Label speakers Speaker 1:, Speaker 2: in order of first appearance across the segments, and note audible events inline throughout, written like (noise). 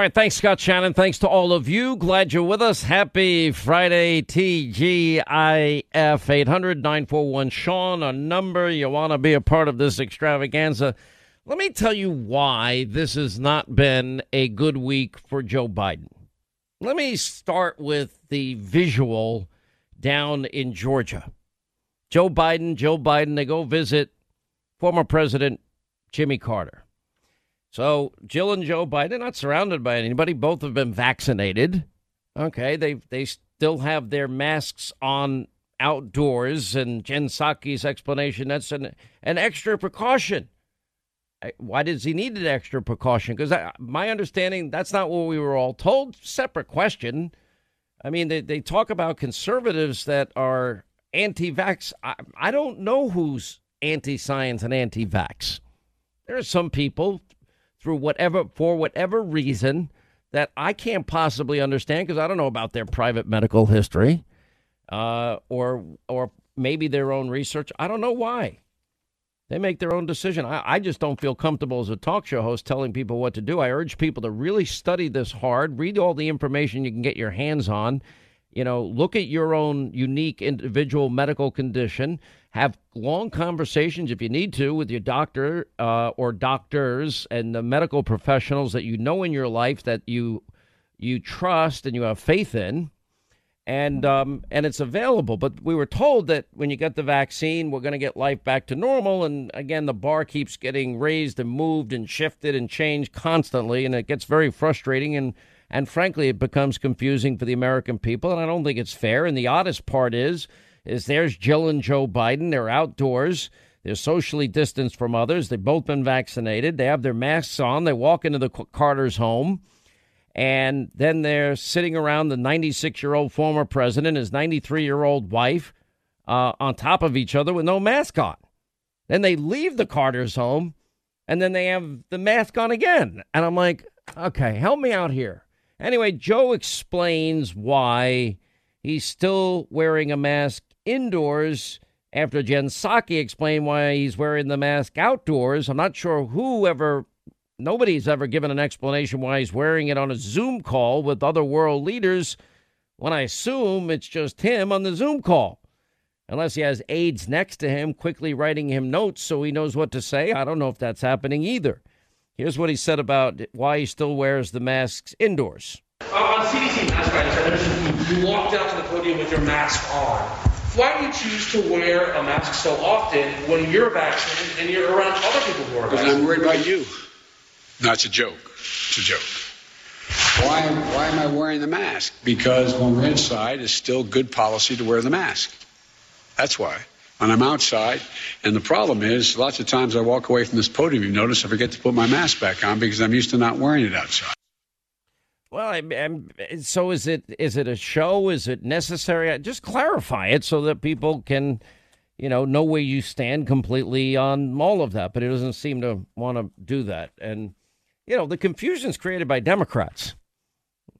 Speaker 1: All right, thanks, Scott Shannon. Thanks to all of you. Glad you're with us. Happy Friday, TGIF 800 941 Sean, a number. You want to be a part of this extravaganza. Let me tell you why this has not been a good week for Joe Biden. Let me start with the visual down in Georgia. Joe Biden, Joe Biden, they go visit former President Jimmy Carter. So Jill and Joe Biden not surrounded by anybody. Both have been vaccinated. Okay, they they still have their masks on outdoors. And Jen Psaki's explanation that's an an extra precaution. Why does he need an extra precaution? Because my understanding that's not what we were all told. Separate question. I mean, they, they talk about conservatives that are anti-vax. I, I don't know who's anti-science and anti-vax. There are some people through whatever for whatever reason that I can't possibly understand because I don't know about their private medical history, uh, or or maybe their own research. I don't know why. They make their own decision. I, I just don't feel comfortable as a talk show host telling people what to do. I urge people to really study this hard, read all the information you can get your hands on. You know, look at your own unique individual medical condition. Have long conversations if you need to with your doctor uh, or doctors and the medical professionals that you know in your life that you you trust and you have faith in. And um, and it's available. But we were told that when you get the vaccine we're going to get life back to normal. And again the bar keeps getting raised and moved and shifted and changed constantly. And it gets very frustrating. And and frankly it becomes confusing for the american people and i don't think it's fair and the oddest part is is there's Jill and Joe Biden. They're outdoors. They're socially distanced from others. They've both been vaccinated. They have their masks on. They walk into the Carter's home. And then they're sitting around the 96 year old former president, his 93 year old wife, uh, on top of each other with no mask on. Then they leave the Carter's home and then they have the mask on again. And I'm like, okay, help me out here. Anyway, Joe explains why he's still wearing a mask indoors after Jen Psaki explained why he's wearing the mask outdoors. I'm not sure who ever, nobody's ever given an explanation why he's wearing it on a Zoom call with other world leaders when I assume it's just him on the Zoom call. Unless he has aides next to him quickly writing him notes so he knows what to say. I don't know if that's happening either. Here's what he said about why he still wears the masks indoors.
Speaker 2: Uh, on CDC mask guidance, you walked out to the podium with your mask on why do you choose to wear a mask so often when you're vaccinated and you're around other people who are
Speaker 3: vaccinated? Because I'm worried about you. No, it's a joke. It's a joke. Why, why am I wearing the mask? Because when we're inside, it's still good policy to wear the mask. That's why. When I'm outside, and the problem is, lots of times I walk away from this podium, you notice I forget to put my mask back on because I'm used to not wearing it outside.
Speaker 1: Well, I, I'm, so is it? Is it a show? Is it necessary? Just clarify it so that people can, you know, know where you stand completely on all of that. But it doesn't seem to want to do that, and you know, the confusion is created by Democrats.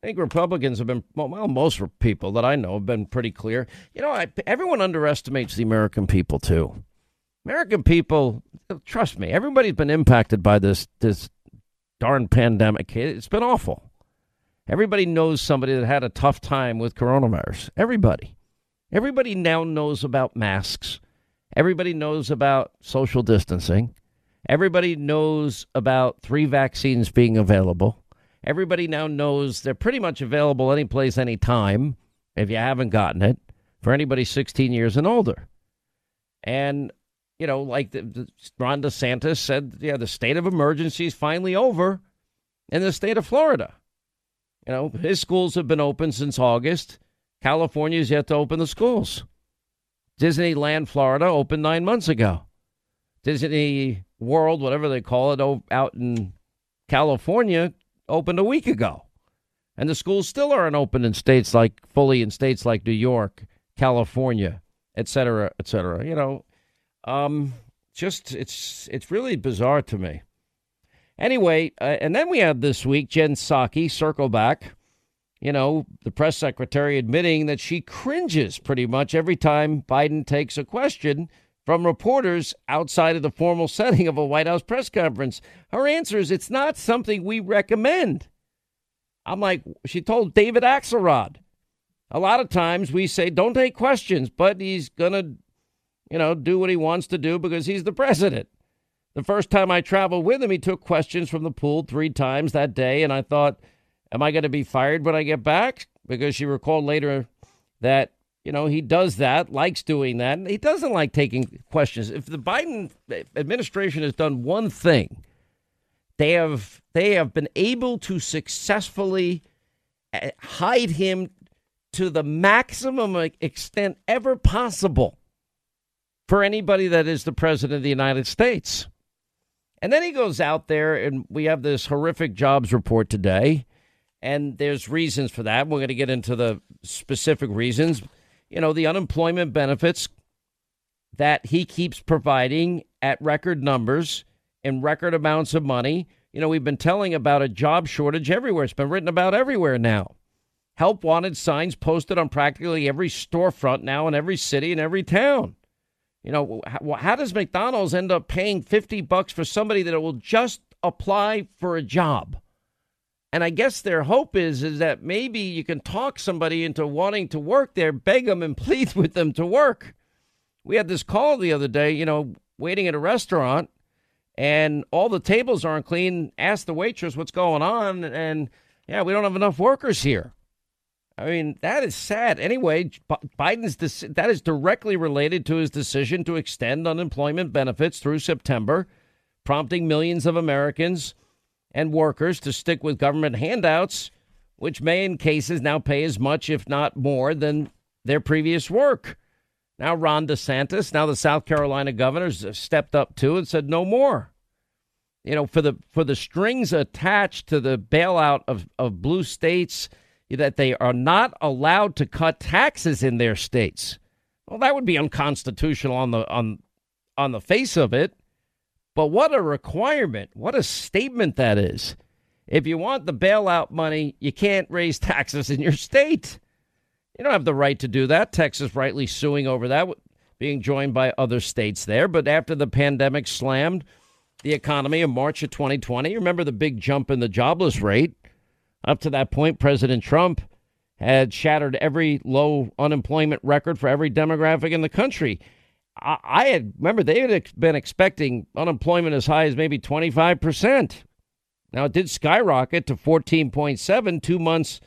Speaker 1: I think Republicans have been well, most people that I know have been pretty clear. You know, I, everyone underestimates the American people too. American people, trust me, everybody's been impacted by this this darn pandemic. It's been awful. Everybody knows somebody that had a tough time with coronavirus. Everybody. Everybody now knows about masks. Everybody knows about social distancing. Everybody knows about three vaccines being available. Everybody now knows they're pretty much available any place, anytime, if you haven't gotten it, for anybody 16 years and older. And, you know, like the, the, Ron DeSantis said, yeah, the state of emergency is finally over in the state of Florida. You know, his schools have been open since August. California's yet to open the schools. Disneyland, Florida, opened nine months ago. Disney World, whatever they call it, out in California, opened a week ago. And the schools still aren't open in states like, fully in states like New York, California, et cetera, et cetera. You know, um, just, it's, it's really bizarre to me. Anyway, uh, and then we had this week Jen Psaki circle back. You know, the press secretary admitting that she cringes pretty much every time Biden takes a question from reporters outside of the formal (laughs) setting of a White House press conference. Her answer is it's not something we recommend. I'm like, she told David Axelrod. A lot of times we say, don't take questions, but he's going to, you know, do what he wants to do because he's the president. The first time I traveled with him, he took questions from the pool three times that day. And I thought, am I going to be fired when I get back? Because she recalled later that, you know, he does that, likes doing that. He doesn't like taking questions. If the Biden administration has done one thing, they have they have been able to successfully uh, hide him to the maximum extent ever possible for anybody that is the president of the United States. And then he goes out there, and we have this horrific jobs report today. And there's reasons for that. We're going to get into the specific reasons. You know, the unemployment benefits that he keeps providing at record numbers and record amounts of money. You know, we've been telling about a job shortage everywhere. It's been written about everywhere now. Help wanted signs posted on practically every storefront now in every city and every town. You know, how, how does McDonald's end up paying 50 bucks for somebody that will just apply for a job? And I guess their hope is is that maybe you can talk somebody into wanting to work there, beg them and (laughs) plead with them to work. We had this call the other day, you know, waiting at a restaurant and all the tables aren't clean. Ask the waitress what's going on and yeah, we don't have enough workers here. I mean, that is sad. Anyway, Biden's that is directly related to his decision to extend unemployment benefits through September, prompting millions of Americans and workers to stick with government handouts, which may in cases now pay as much, if not more, than their previous work. Now Ron DeSantis, now the South Carolina governors stepped up too and said no more. You know, for the for the strings attached to the bailout of, of blue states that they are not allowed to cut taxes in their states. Well, that would be unconstitutional on the on on the face of it. But what a requirement. What a statement that is. If you want the bailout money, you can't raise (laughs) taxes in your state. You don't have the right to do that. Texas rightly suing over that, being joined by other states there. But after the pandemic slammed the economy in March of 2020, remember the big jump in the jobless rate? Up to that point, President Trump had shattered every low unemployment record for every demographic in the country. I, had remember they had been expecting unemployment as high as maybe 25%. Now it did skyrocket to 14.7 two months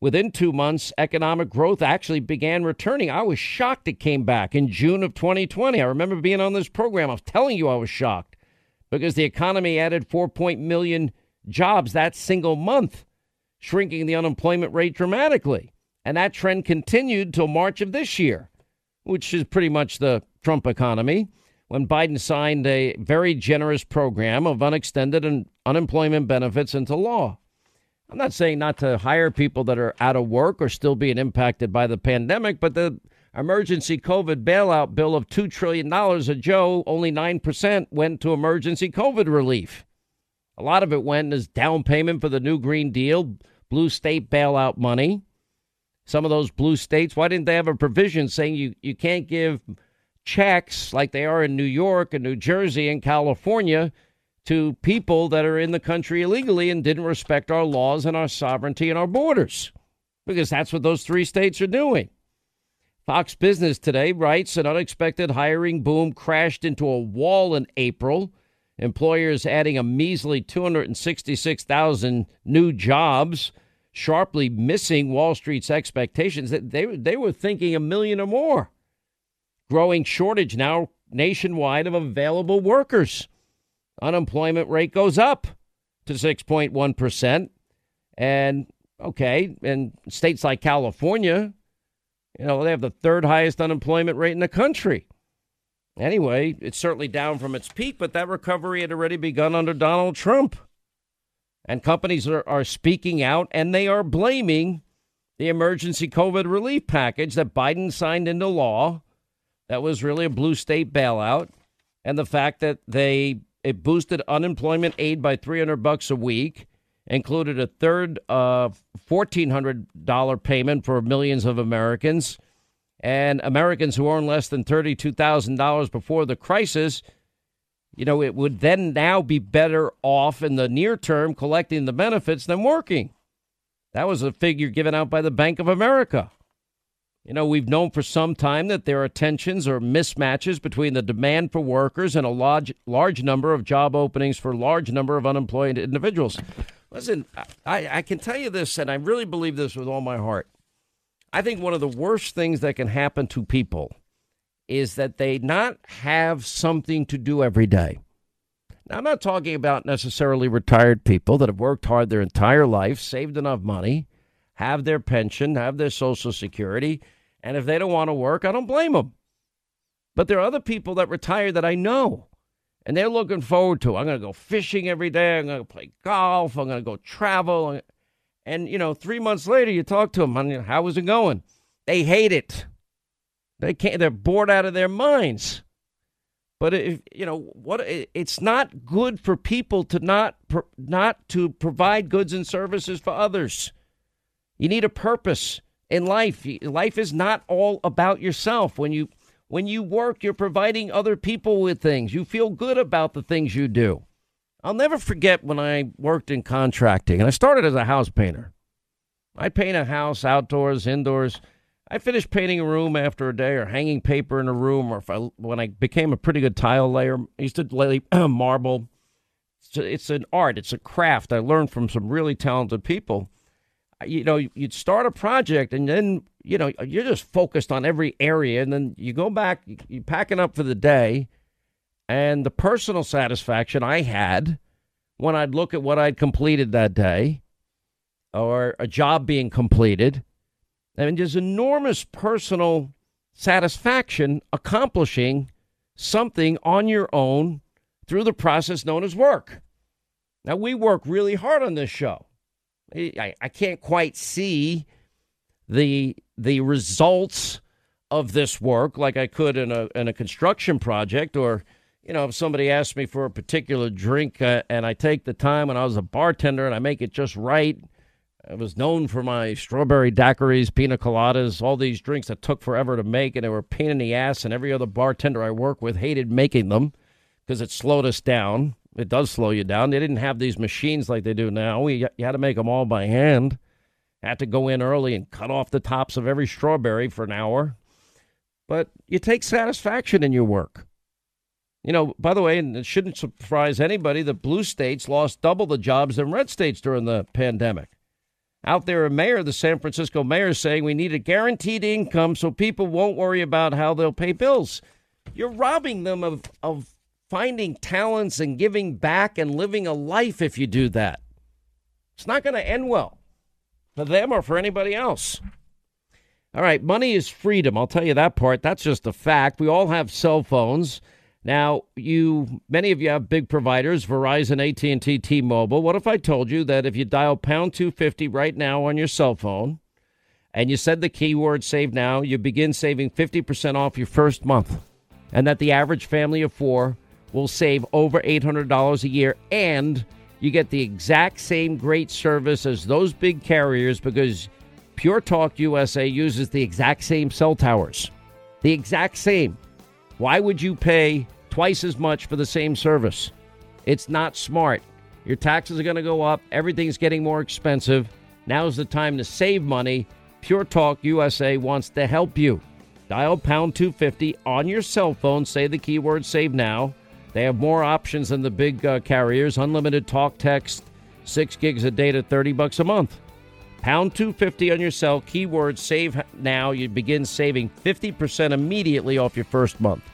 Speaker 1: within 2 months economic growth actually began returning. I was shocked it came back in June of 2020. I remember being on this program. I was telling you I was shocked because the economy added 4 million jobs that single month shrinking the unemployment rate dramatically. And that trend continued till March of this year, which is pretty much the Trump economy, when Biden signed a very generous program of unextended and unemployment benefits into law. I'm not saying not to hire people that are out of work or still being impacted by the pandemic, but the emergency COVID bailout bill of $2 trillion a Joe, only 9% went to emergency COVID relief. A lot of it went as down payment for the new Green Deal, blue state bailout money. Some of those blue states, why didn't they have a provision saying you, you can't give checks like they are in New York and New Jersey and California to people that are in the country illegally and didn't respect our laws and our sovereignty and our borders? Because that's what those three states are doing. Fox Business today writes an unexpected hiring boom crashed into a wall in April employers adding a measly 266,000 new jobs, sharply missing Wall Street's expectations. That they, they were thinking a million or more. Growing shortage now nationwide of available workers. Unemployment rate goes up to 6.1%. And okay, in states like California, you know, they have the third highest unemployment rate in the country. Anyway, it's certainly down from its peak, but that recovery had already begun under Donald Trump. And companies are, are speaking out and they are blaming the emergency COVID relief package that Biden signed into law. That was really a blue state bailout. And the fact that they it boosted unemployment aid by 300 bucks a week, included a third uh, $1,400 payment for millions of Americans and Americans who earn less than $32,000 before the crisis, you know, it would then now be better off in the near term collecting the benefits than working. That was a figure given out by the Bank of America. You know, we've known for some time that there are tensions or mismatches between the demand for workers and a large, large number of job openings for a large number of unemployed individuals. Listen, I, I can tell you this, and I really believe this with all my heart. I think one of the worst things that can happen to people is that they not have something to do every day. Now, I'm not talking about necessarily retired people that have worked hard their entire life, saved enough money, have their pension, have their Social Security, and if they don't want to work, I don't blame them. But there are other people that retire that I know, and they're looking forward to. I'm going to go fishing every day. I'm going to play golf. I'm going to go travel. And you know, three months later, you talk to them. How is it going? They hate it. They can't. They're bored out of their minds. But if you know what, it's not good for people to not not to provide goods and services for others. You need a purpose in life. Life is not all about yourself. When you when you work, you're providing other people with things. You feel good about the things you do. I'll never forget when I worked in contracting, and I started as a house painter. I'd paint a house outdoors, indoors. I finished painting a room after a day, or hanging paper in a room, or if I, when I became a pretty good tile layer, I used to lay (clears throat) marble. It's, it's an art, it's a craft. I learned from some really talented people you know, you'd start a project and then, you know, you're just focused on every area. And then you go back, you're packing up for the day. And the personal satisfaction I had when I'd look at what I'd completed that day or a job being completed, I mean, there's enormous personal satisfaction accomplishing something on your own through the process known as work. Now, we work really hard on this show. I, I can't quite see the the results of this work like I could in a in a construction project or you know if somebody asks me for a particular drink uh, and I take the time when I was a bartender and I make it just right I was known for my strawberry daiquiris, pina coladas, all these drinks that took forever to make and they were pain in the ass and every other bartender I work with hated making them because it slowed us down it does slow you down. They didn't have these machines like they do now. We, you had to make them all by hand. Had to go in early and cut off the tops of every strawberry for an hour. But you take satisfaction in your work. You know, by the way, and it shouldn't surprise anybody that blue states lost double the jobs than red states during the pandemic. Out there, a mayor, the San Francisco mayor, is saying we need a guaranteed income so people won't worry about how they'll pay bills. You're robbing them of, of finding talents and giving back and living a life if you do that. It's not going to end well for them or for anybody else. All right, money is freedom. I'll tell you that part. That's just a fact. We all have cell phones. Now, you many of you have big providers, Verizon, AT&T, T-Mobile. What if I told you that if you dial pound 250 right now on your cell phone and you said the keyword save now, you begin saving 50% off your first month. And that the average family of 4 will save over $800 a year and you get the exact same great service as those big carriers because Pure Talk USA uses the exact same cell towers. The exact same. Why would you pay twice as much for the same service? It's not smart. Your taxes are going to go up, everything's getting more expensive. Now's the time to save money. Pure Talk USA wants to help you. Dial pound 250 on your cell phone, say the keyword save now they have more options than the big uh, carriers. Unlimited talk, text, six gigs of data, thirty bucks a month. Pound two fifty on your cell. Keyword save now. You begin saving fifty percent immediately off your first month.